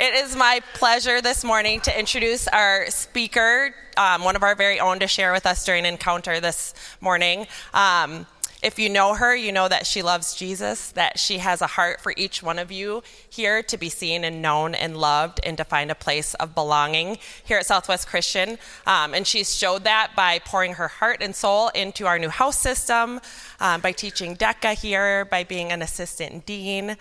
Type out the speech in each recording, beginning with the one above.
It is my pleasure this morning to introduce our speaker, um, one of our very own, to share with us during Encounter this morning. Um, if you know her, you know that she loves Jesus, that she has a heart for each one of you here to be seen and known and loved and to find a place of belonging here at Southwest Christian. Um, and she's showed that by pouring her heart and soul into our new house system, um, by teaching DECA here, by being an assistant dean.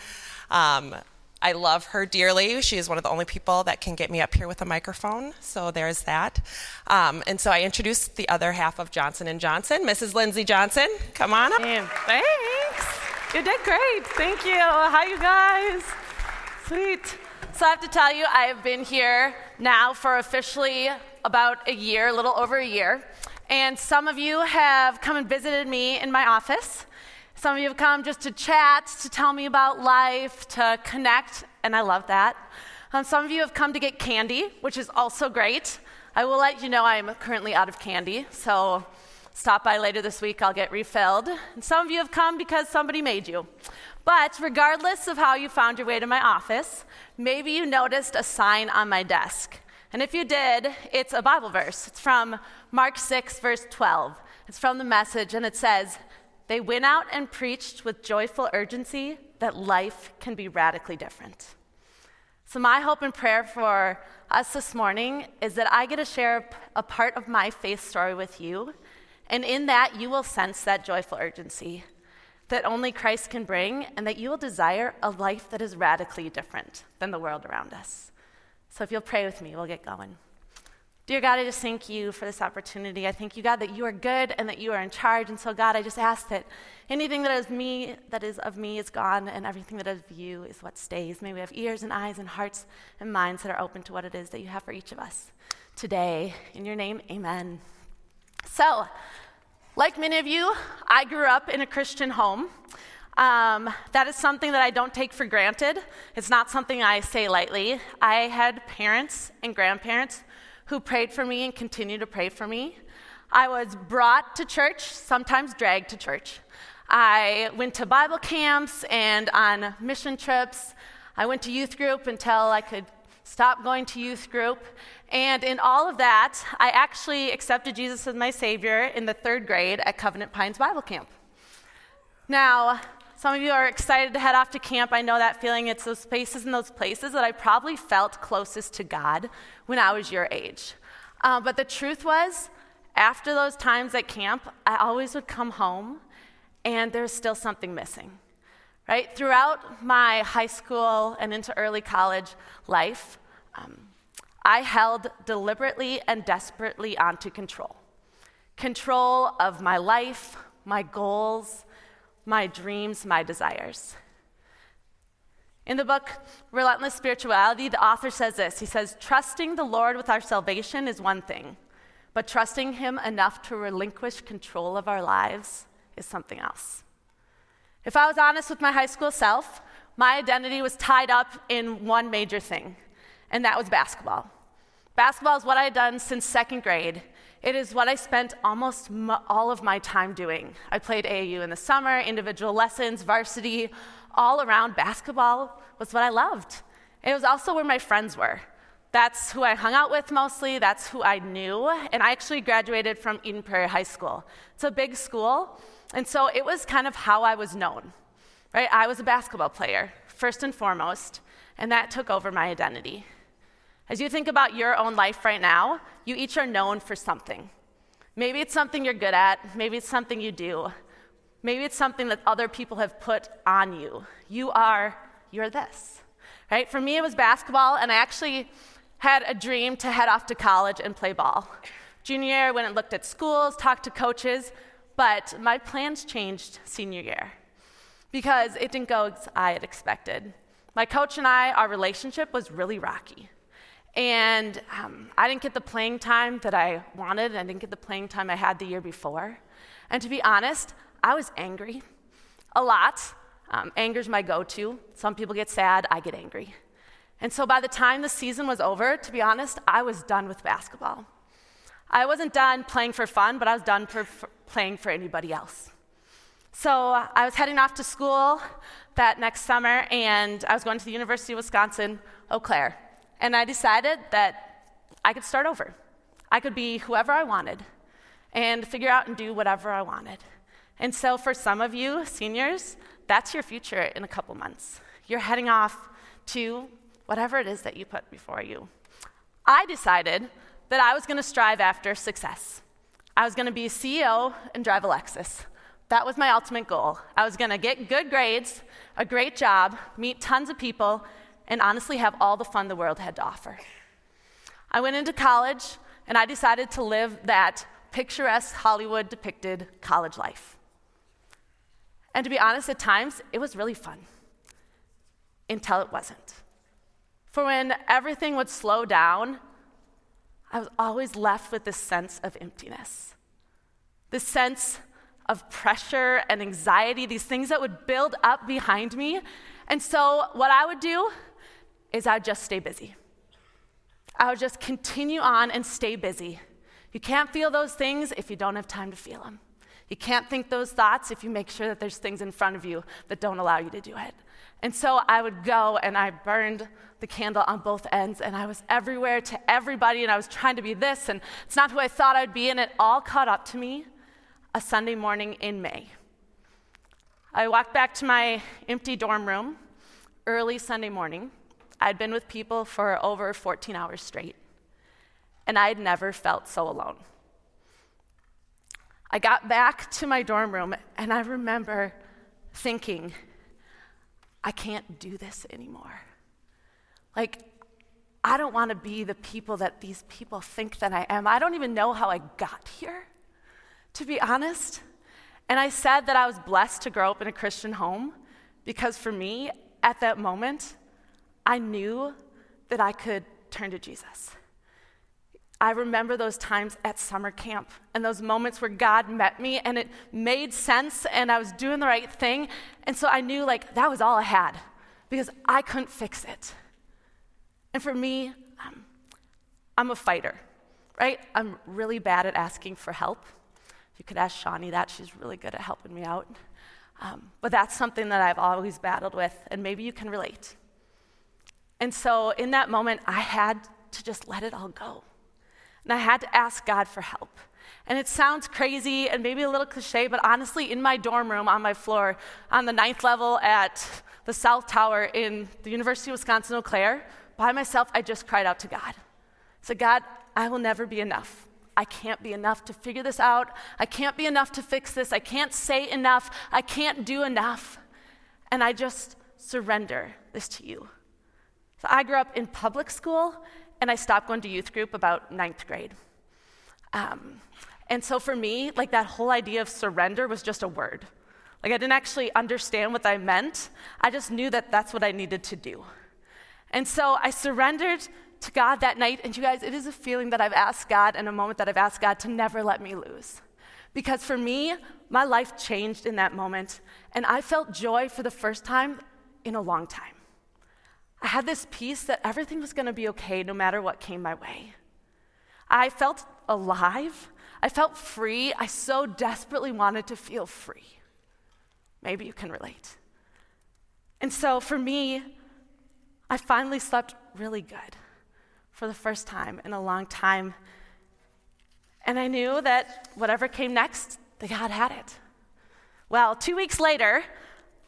Um, I love her dearly. She is one of the only people that can get me up here with a microphone, so there's that. Um, and so I introduced the other half of Johnson and Johnson, Mrs. Lindsay Johnson. Come on up. thanks. You did great. Thank you. Hi, you guys. Sweet. So I have to tell you, I have been here now for officially about a year, a little over a year. And some of you have come and visited me in my office. Some of you have come just to chat, to tell me about life, to connect, and I love that. Um, some of you have come to get candy, which is also great. I will let you know I'm currently out of candy, so stop by later this week, I'll get refilled. And some of you have come because somebody made you. But regardless of how you found your way to my office, maybe you noticed a sign on my desk. And if you did, it's a Bible verse. It's from Mark 6, verse 12. It's from the message, and it says, they went out and preached with joyful urgency that life can be radically different. So, my hope and prayer for us this morning is that I get to share a part of my faith story with you, and in that, you will sense that joyful urgency that only Christ can bring, and that you will desire a life that is radically different than the world around us. So, if you'll pray with me, we'll get going. Dear God, I just thank you for this opportunity. I thank you, God, that you are good and that you are in charge. And so, God, I just ask that anything that is me, that is of me, is gone, and everything that is of you is what stays. May we have ears and eyes and hearts and minds that are open to what it is that you have for each of us today. In your name, amen. So, like many of you, I grew up in a Christian home. Um, that is something that I don't take for granted. It's not something I say lightly. I had parents and grandparents who prayed for me and continue to pray for me. I was brought to church, sometimes dragged to church. I went to Bible camps and on mission trips. I went to youth group until I could stop going to youth group. And in all of that, I actually accepted Jesus as my Savior in the third grade at Covenant Pines Bible Camp. Now, some of you are excited to head off to camp. I know that feeling. It's those spaces and those places that I probably felt closest to God when I was your age. Uh, but the truth was, after those times at camp, I always would come home and there's still something missing. Right? Throughout my high school and into early college life, um, I held deliberately and desperately onto control control of my life, my goals, my dreams, my desires. In the book Relentless Spirituality, the author says this He says, Trusting the Lord with our salvation is one thing, but trusting Him enough to relinquish control of our lives is something else. If I was honest with my high school self, my identity was tied up in one major thing, and that was basketball. Basketball is what I had done since second grade, it is what I spent almost all of my time doing. I played AAU in the summer, individual lessons, varsity, all around. Basketball was what I loved. It was also where my friends were. That's who I hung out with mostly, that's who I knew. And I actually graduated from Eden Prairie High School. It's a big school, and so it was kind of how I was known. Right? I was a basketball player, first and foremost, and that took over my identity. As you think about your own life right now, you each are known for something. Maybe it's something you're good at, maybe it's something you do, maybe it's something that other people have put on you. You are, you're this. Right? For me, it was basketball, and I actually had a dream to head off to college and play ball. Junior year, I went and looked at schools, talked to coaches, but my plans changed senior year because it didn't go as I had expected. My coach and I, our relationship was really rocky. And um, I didn't get the playing time that I wanted. And I didn't get the playing time I had the year before. And to be honest, I was angry a lot. Um, anger's my go to. Some people get sad, I get angry. And so by the time the season was over, to be honest, I was done with basketball. I wasn't done playing for fun, but I was done for, for playing for anybody else. So I was heading off to school that next summer, and I was going to the University of Wisconsin Eau Claire. And I decided that I could start over. I could be whoever I wanted and figure out and do whatever I wanted. And so, for some of you seniors, that's your future in a couple months. You're heading off to whatever it is that you put before you. I decided that I was going to strive after success. I was going to be a CEO and drive a Lexus. That was my ultimate goal. I was going to get good grades, a great job, meet tons of people, and honestly have all the fun the world had to offer. I went into college and I decided to live that picturesque Hollywood depicted college life. And to be honest, at times it was really fun until it wasn't. For when everything would slow down, I was always left with this sense of emptiness, this sense of pressure and anxiety, these things that would build up behind me. And so, what I would do is I'd just stay busy. I would just continue on and stay busy. You can't feel those things if you don't have time to feel them. You can't think those thoughts if you make sure that there's things in front of you that don't allow you to do it. And so I would go and I burned the candle on both ends and I was everywhere to everybody and I was trying to be this and it's not who I thought I'd be and it all caught up to me a Sunday morning in May. I walked back to my empty dorm room early Sunday morning. I'd been with people for over 14 hours straight and I'd never felt so alone. I got back to my dorm room and I remember thinking, I can't do this anymore. Like, I don't want to be the people that these people think that I am. I don't even know how I got here, to be honest. And I said that I was blessed to grow up in a Christian home because for me, at that moment, I knew that I could turn to Jesus. I remember those times at summer camp and those moments where God met me and it made sense and I was doing the right thing. And so I knew like that was all I had because I couldn't fix it. And for me, um, I'm a fighter, right? I'm really bad at asking for help. You could ask Shawnee that, she's really good at helping me out. Um, but that's something that I've always battled with, and maybe you can relate. And so in that moment, I had to just let it all go. And I had to ask God for help. And it sounds crazy and maybe a little cliche, but honestly, in my dorm room on my floor, on the ninth level at the South Tower in the University of Wisconsin Eau Claire, by myself, I just cried out to God. I said, God, I will never be enough. I can't be enough to figure this out. I can't be enough to fix this. I can't say enough. I can't do enough. And I just surrender this to you. So I grew up in public school, and I stopped going to youth group about ninth grade. Um, and so for me, like that whole idea of surrender was just a word. Like I didn't actually understand what that meant. I just knew that that's what I needed to do. And so I surrendered to God that night. And you guys, it is a feeling that I've asked God and a moment that I've asked God to never let me lose. Because for me, my life changed in that moment. And I felt joy for the first time in a long time. I had this peace that everything was going to be okay no matter what came my way. I felt alive. I felt free. I so desperately wanted to feel free. Maybe you can relate. And so for me, I finally slept really good for the first time in a long time. And I knew that whatever came next, that God had it. Well, two weeks later,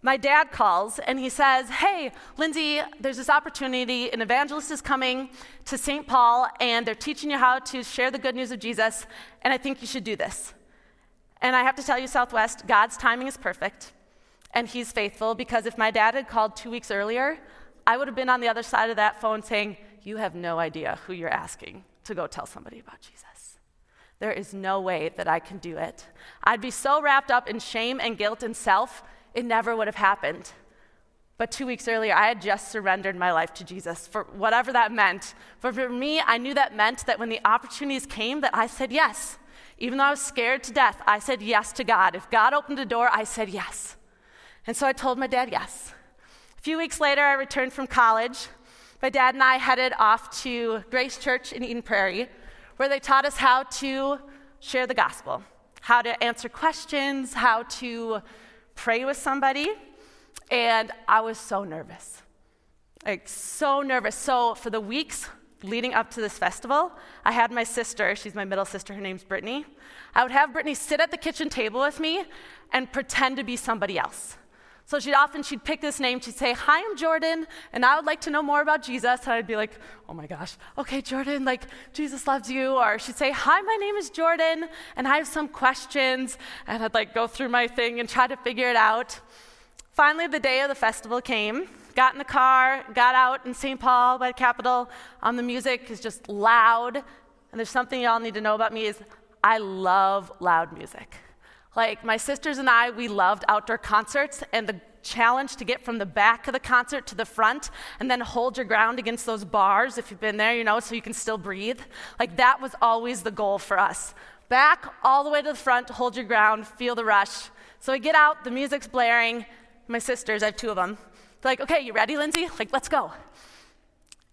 my dad calls and he says, Hey, Lindsay, there's this opportunity. An evangelist is coming to St. Paul and they're teaching you how to share the good news of Jesus, and I think you should do this. And I have to tell you, Southwest, God's timing is perfect and he's faithful because if my dad had called two weeks earlier, I would have been on the other side of that phone saying, You have no idea who you're asking to go tell somebody about Jesus. There is no way that I can do it. I'd be so wrapped up in shame and guilt and self it never would have happened. But two weeks earlier, I had just surrendered my life to Jesus for whatever that meant. But for me, I knew that meant that when the opportunities came, that I said yes. Even though I was scared to death, I said yes to God. If God opened a door, I said yes. And so I told my dad yes. A few weeks later, I returned from college. My dad and I headed off to Grace Church in Eden Prairie, where they taught us how to share the gospel, how to answer questions, how to pray with somebody, and I was so nervous. Like, so nervous. So, for the weeks leading up to this festival, I had my sister, she's my middle sister, her name's Brittany. I would have Brittany sit at the kitchen table with me and pretend to be somebody else. So she'd often she'd pick this name, she'd say, Hi, I'm Jordan, and I would like to know more about Jesus. And I'd be like, Oh my gosh, okay, Jordan, like Jesus loves you. Or she'd say, Hi, my name is Jordan, and I have some questions. And I'd like go through my thing and try to figure it out. Finally, the day of the festival came. Got in the car, got out in St. Paul by the Capitol. Um, the music is just loud. And there's something y'all need to know about me is I love loud music. Like my sisters and I, we loved outdoor concerts, and the challenge to get from the back of the concert to the front and then hold your ground against those bars if you've been there, you know, so you can still breathe. Like that was always the goal for us. Back all the way to the front, hold your ground, feel the rush. So we get out, the music's blaring. My sisters, I have two of them. They're like, okay, you ready, Lindsay? Like, let's go.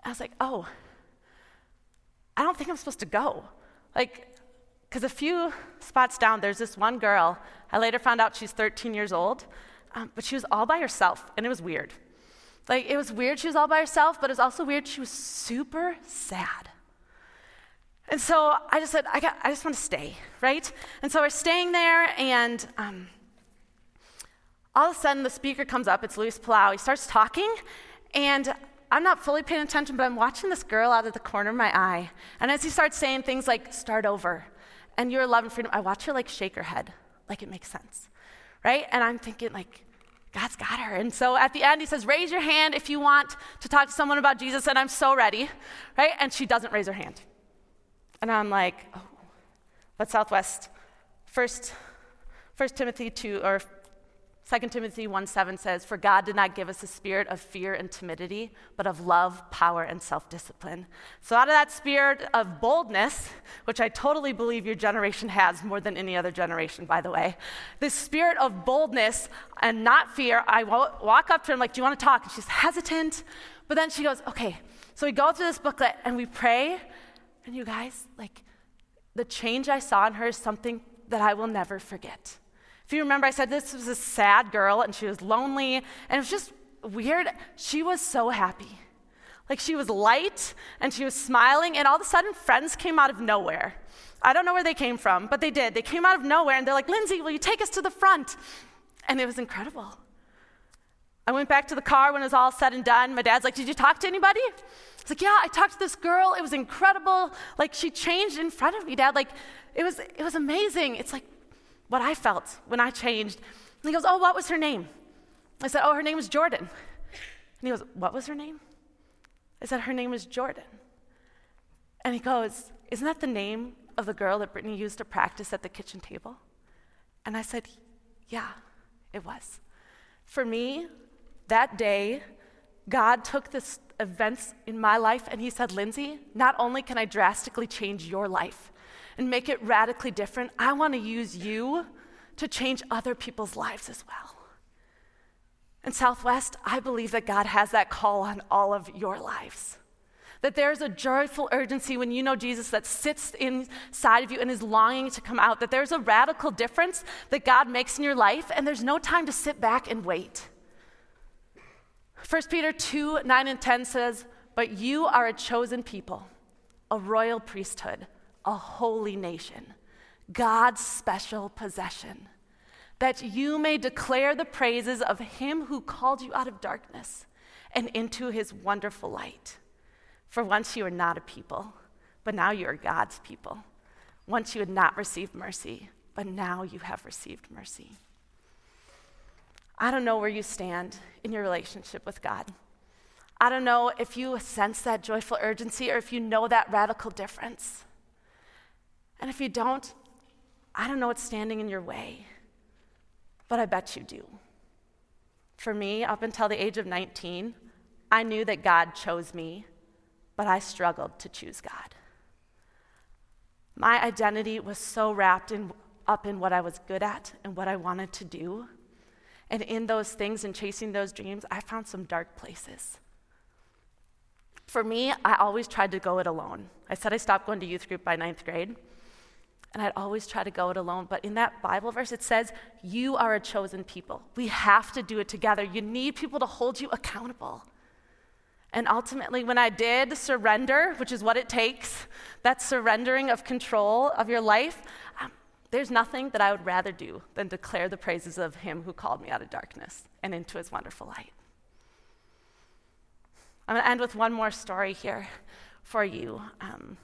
I was like, oh, I don't think I'm supposed to go. Like, because a few spots down, there's this one girl. I later found out she's 13 years old, um, but she was all by herself, and it was weird. Like, it was weird she was all by herself, but it was also weird she was super sad. And so I just said, I, got, I just want to stay, right? And so we're staying there, and um, all of a sudden the speaker comes up. It's Luis Palau. He starts talking, and I'm not fully paying attention, but I'm watching this girl out of the corner of my eye. And as he starts saying things like, start over, and you're love and freedom, I watch her like shake her head, like it makes sense, right? And I'm thinking, like, God's got her. And so at the end, he says, Raise your hand if you want to talk to someone about Jesus. And I'm so ready, right? And she doesn't raise her hand. And I'm like, Oh, Southwest, first, First Timothy 2, or 2 Timothy 1 7 says, For God did not give us a spirit of fear and timidity, but of love, power, and self discipline. So, out of that spirit of boldness, which I totally believe your generation has more than any other generation, by the way, this spirit of boldness and not fear, I walk up to her, I'm like, Do you want to talk? And she's hesitant. But then she goes, Okay. So, we go through this booklet and we pray. And you guys, like, the change I saw in her is something that I will never forget. If you remember, I said this was a sad girl and she was lonely, and it was just weird. She was so happy. Like she was light and she was smiling, and all of a sudden, friends came out of nowhere. I don't know where they came from, but they did. They came out of nowhere and they're like, Lindsay, will you take us to the front? And it was incredible. I went back to the car when it was all said and done. My dad's like, Did you talk to anybody? I was like, Yeah, I talked to this girl. It was incredible. Like, she changed in front of me, Dad. Like, it was, it was amazing. It's like, what I felt when I changed. And he goes, Oh, what was her name? I said, Oh, her name was Jordan. And he goes, What was her name? I said, Her name was Jordan. And he goes, Isn't that the name of the girl that Brittany used to practice at the kitchen table? And I said, Yeah, it was. For me, that day, God took this events in my life and he said, Lindsay, not only can I drastically change your life, and make it radically different, I want to use you to change other people's lives as well. In Southwest, I believe that God has that call on all of your lives. That there's a joyful urgency when you know Jesus that sits inside of you and is longing to come out. That there's a radical difference that God makes in your life, and there's no time to sit back and wait. 1 Peter 2 9 and 10 says, But you are a chosen people, a royal priesthood a holy nation, God's special possession, that you may declare the praises of him who called you out of darkness and into his wonderful light. For once you were not a people, but now you are God's people. Once you had not received mercy, but now you have received mercy. I don't know where you stand in your relationship with God. I don't know if you sense that joyful urgency or if you know that radical difference. And if you don't, I don't know what's standing in your way, but I bet you do. For me, up until the age of 19, I knew that God chose me, but I struggled to choose God. My identity was so wrapped in, up in what I was good at and what I wanted to do. And in those things and chasing those dreams, I found some dark places. For me, I always tried to go it alone. I said I stopped going to youth group by ninth grade. And I'd always try to go it alone. But in that Bible verse, it says, You are a chosen people. We have to do it together. You need people to hold you accountable. And ultimately, when I did surrender, which is what it takes, that surrendering of control of your life, um, there's nothing that I would rather do than declare the praises of Him who called me out of darkness and into His wonderful light. I'm going to end with one more story here for you. Um,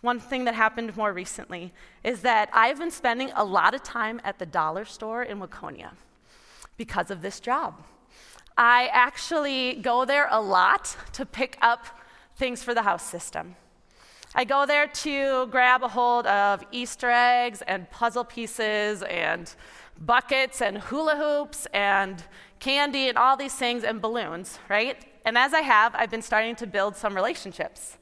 one thing that happened more recently is that I've been spending a lot of time at the dollar store in Waconia because of this job. I actually go there a lot to pick up things for the house system. I go there to grab a hold of Easter eggs and puzzle pieces and buckets and hula hoops and candy and all these things and balloons, right? And as I have, I've been starting to build some relationships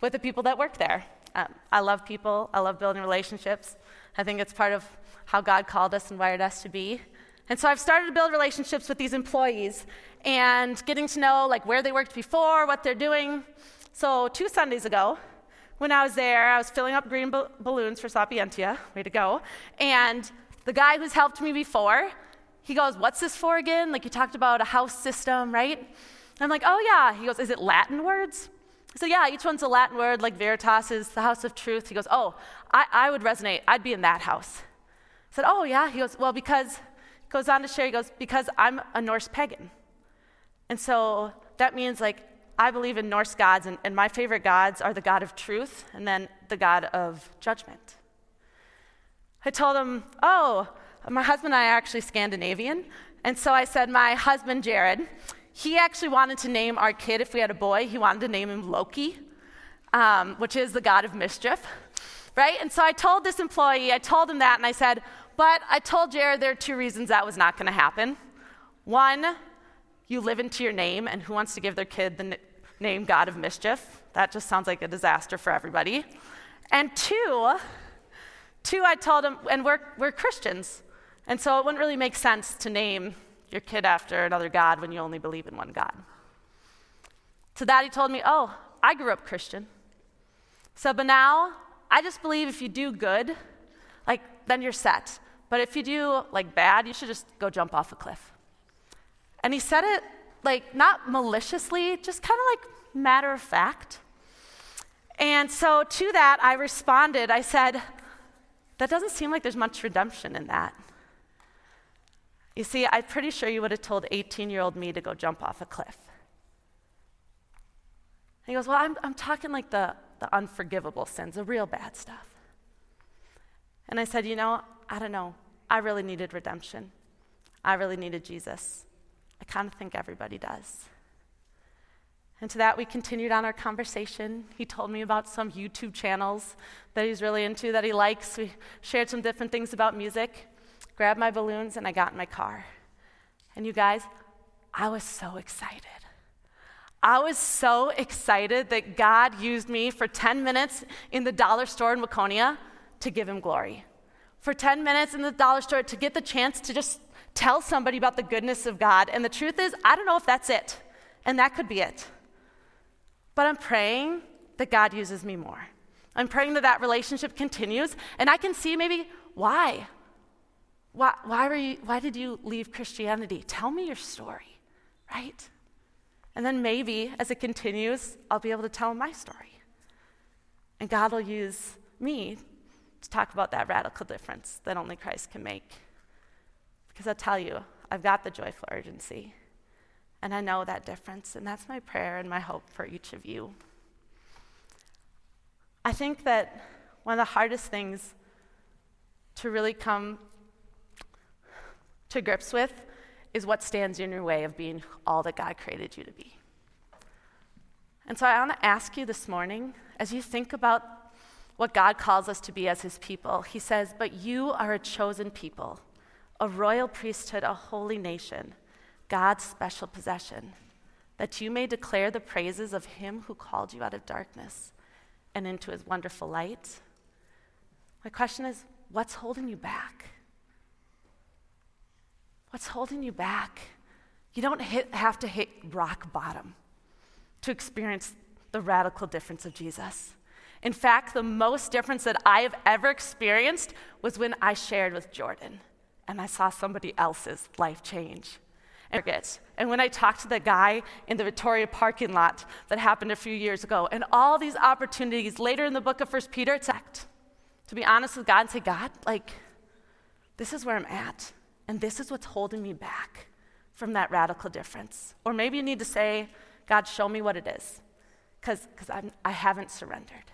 with the people that work there. Um, I love people, I love building relationships. I think it's part of how God called us and wired us to be. And so I've started to build relationships with these employees and getting to know like where they worked before, what they're doing. So two Sundays ago, when I was there, I was filling up green balloons for Sapientia, way to go. And the guy who's helped me before, he goes, What's this for again? Like you talked about a house system, right? I'm like, Oh yeah. He goes, Is it Latin words? Said, Yeah, each one's a Latin word, like Veritas is the house of truth. He goes, Oh, I, I would resonate. I'd be in that house. I said, Oh yeah. He goes, Well, because goes on to share, he goes, because I'm a Norse pagan. And so that means like I believe in Norse gods, and, and my favorite gods are the God of truth and then the God of judgment. I told him, Oh, my husband and I are actually Scandinavian. And so I said, My husband, Jared, he actually wanted to name our kid, if we had a boy, he wanted to name him Loki, um, which is the God of mischief, right? And so I told this employee, I told him that, and I said, but I told Jared there are two reasons that was not going to happen. One, you live into your name, and who wants to give their kid the n- name God of Mischief? That just sounds like a disaster for everybody. And two, two, I told him, and we're, we're Christians, and so it wouldn't really make sense to name your kid after another God when you only believe in one God. To that, he told me, Oh, I grew up Christian. So, but now, I just believe if you do good, like, then you're set. But if you do like bad, you should just go jump off a cliff. And he said it like not maliciously, just kind of like matter of fact. And so to that, I responded. I said, That doesn't seem like there's much redemption in that. You see, I'm pretty sure you would have told 18 year old me to go jump off a cliff. he goes, Well, I'm, I'm talking like the, the unforgivable sins, the real bad stuff. And I said, You know, I don't know. I really needed redemption. I really needed Jesus. I kind of think everybody does. And to that, we continued on our conversation. He told me about some YouTube channels that he's really into, that he likes. We shared some different things about music, grabbed my balloons, and I got in my car. And you guys, I was so excited. I was so excited that God used me for 10 minutes in the dollar store in Waconia to give him glory. For 10 minutes in the dollar store to get the chance to just tell somebody about the goodness of God. And the truth is, I don't know if that's it. And that could be it. But I'm praying that God uses me more. I'm praying that that relationship continues. And I can see maybe why. Why, why, were you, why did you leave Christianity? Tell me your story, right? And then maybe as it continues, I'll be able to tell my story. And God will use me to talk about that radical difference that only Christ can make. Because I tell you, I've got the joyful urgency, and I know that difference, and that's my prayer and my hope for each of you. I think that one of the hardest things to really come to grips with is what stands in your way of being all that God created you to be. And so I want to ask you this morning, as you think about what God calls us to be as his people. He says, But you are a chosen people, a royal priesthood, a holy nation, God's special possession, that you may declare the praises of him who called you out of darkness and into his wonderful light. My question is what's holding you back? What's holding you back? You don't hit, have to hit rock bottom to experience the radical difference of Jesus. In fact, the most difference that I have ever experienced was when I shared with Jordan and I saw somebody else's life change. And when I talked to the guy in the Victoria parking lot that happened a few years ago, and all these opportunities later in the book of First Peter, it's act. To be honest with God and say, God, like, this is where I'm at, and this is what's holding me back from that radical difference. Or maybe you need to say, God, show me what it is, because I haven't surrendered.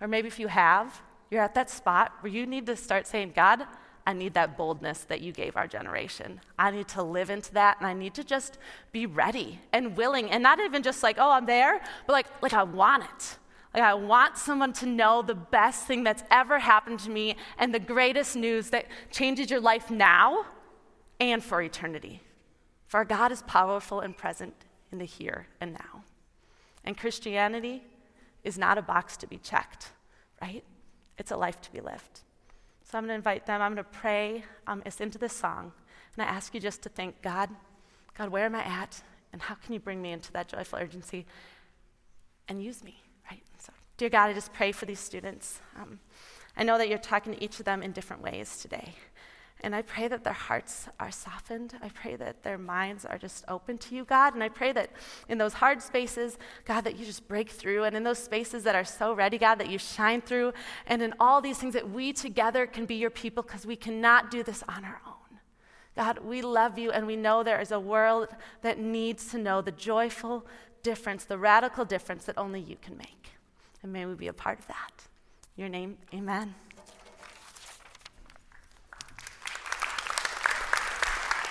Or maybe if you have, you're at that spot where you need to start saying, God, I need that boldness that you gave our generation. I need to live into that and I need to just be ready and willing and not even just like, oh, I'm there, but like, like I want it. Like I want someone to know the best thing that's ever happened to me and the greatest news that changes your life now and for eternity. For God is powerful and present in the here and now. And Christianity is not a box to be checked, right? It's a life to be lived. So I'm going to invite them. I'm going to pray um, us into this song. And I ask you just to think God, God, where am I at? And how can you bring me into that joyful urgency and use me, right? So, dear God, I just pray for these students. Um, I know that you're talking to each of them in different ways today. And I pray that their hearts are softened. I pray that their minds are just open to you, God. And I pray that in those hard spaces, God, that you just break through. And in those spaces that are so ready, God, that you shine through. And in all these things, that we together can be your people because we cannot do this on our own. God, we love you and we know there is a world that needs to know the joyful difference, the radical difference that only you can make. And may we be a part of that. Your name, amen.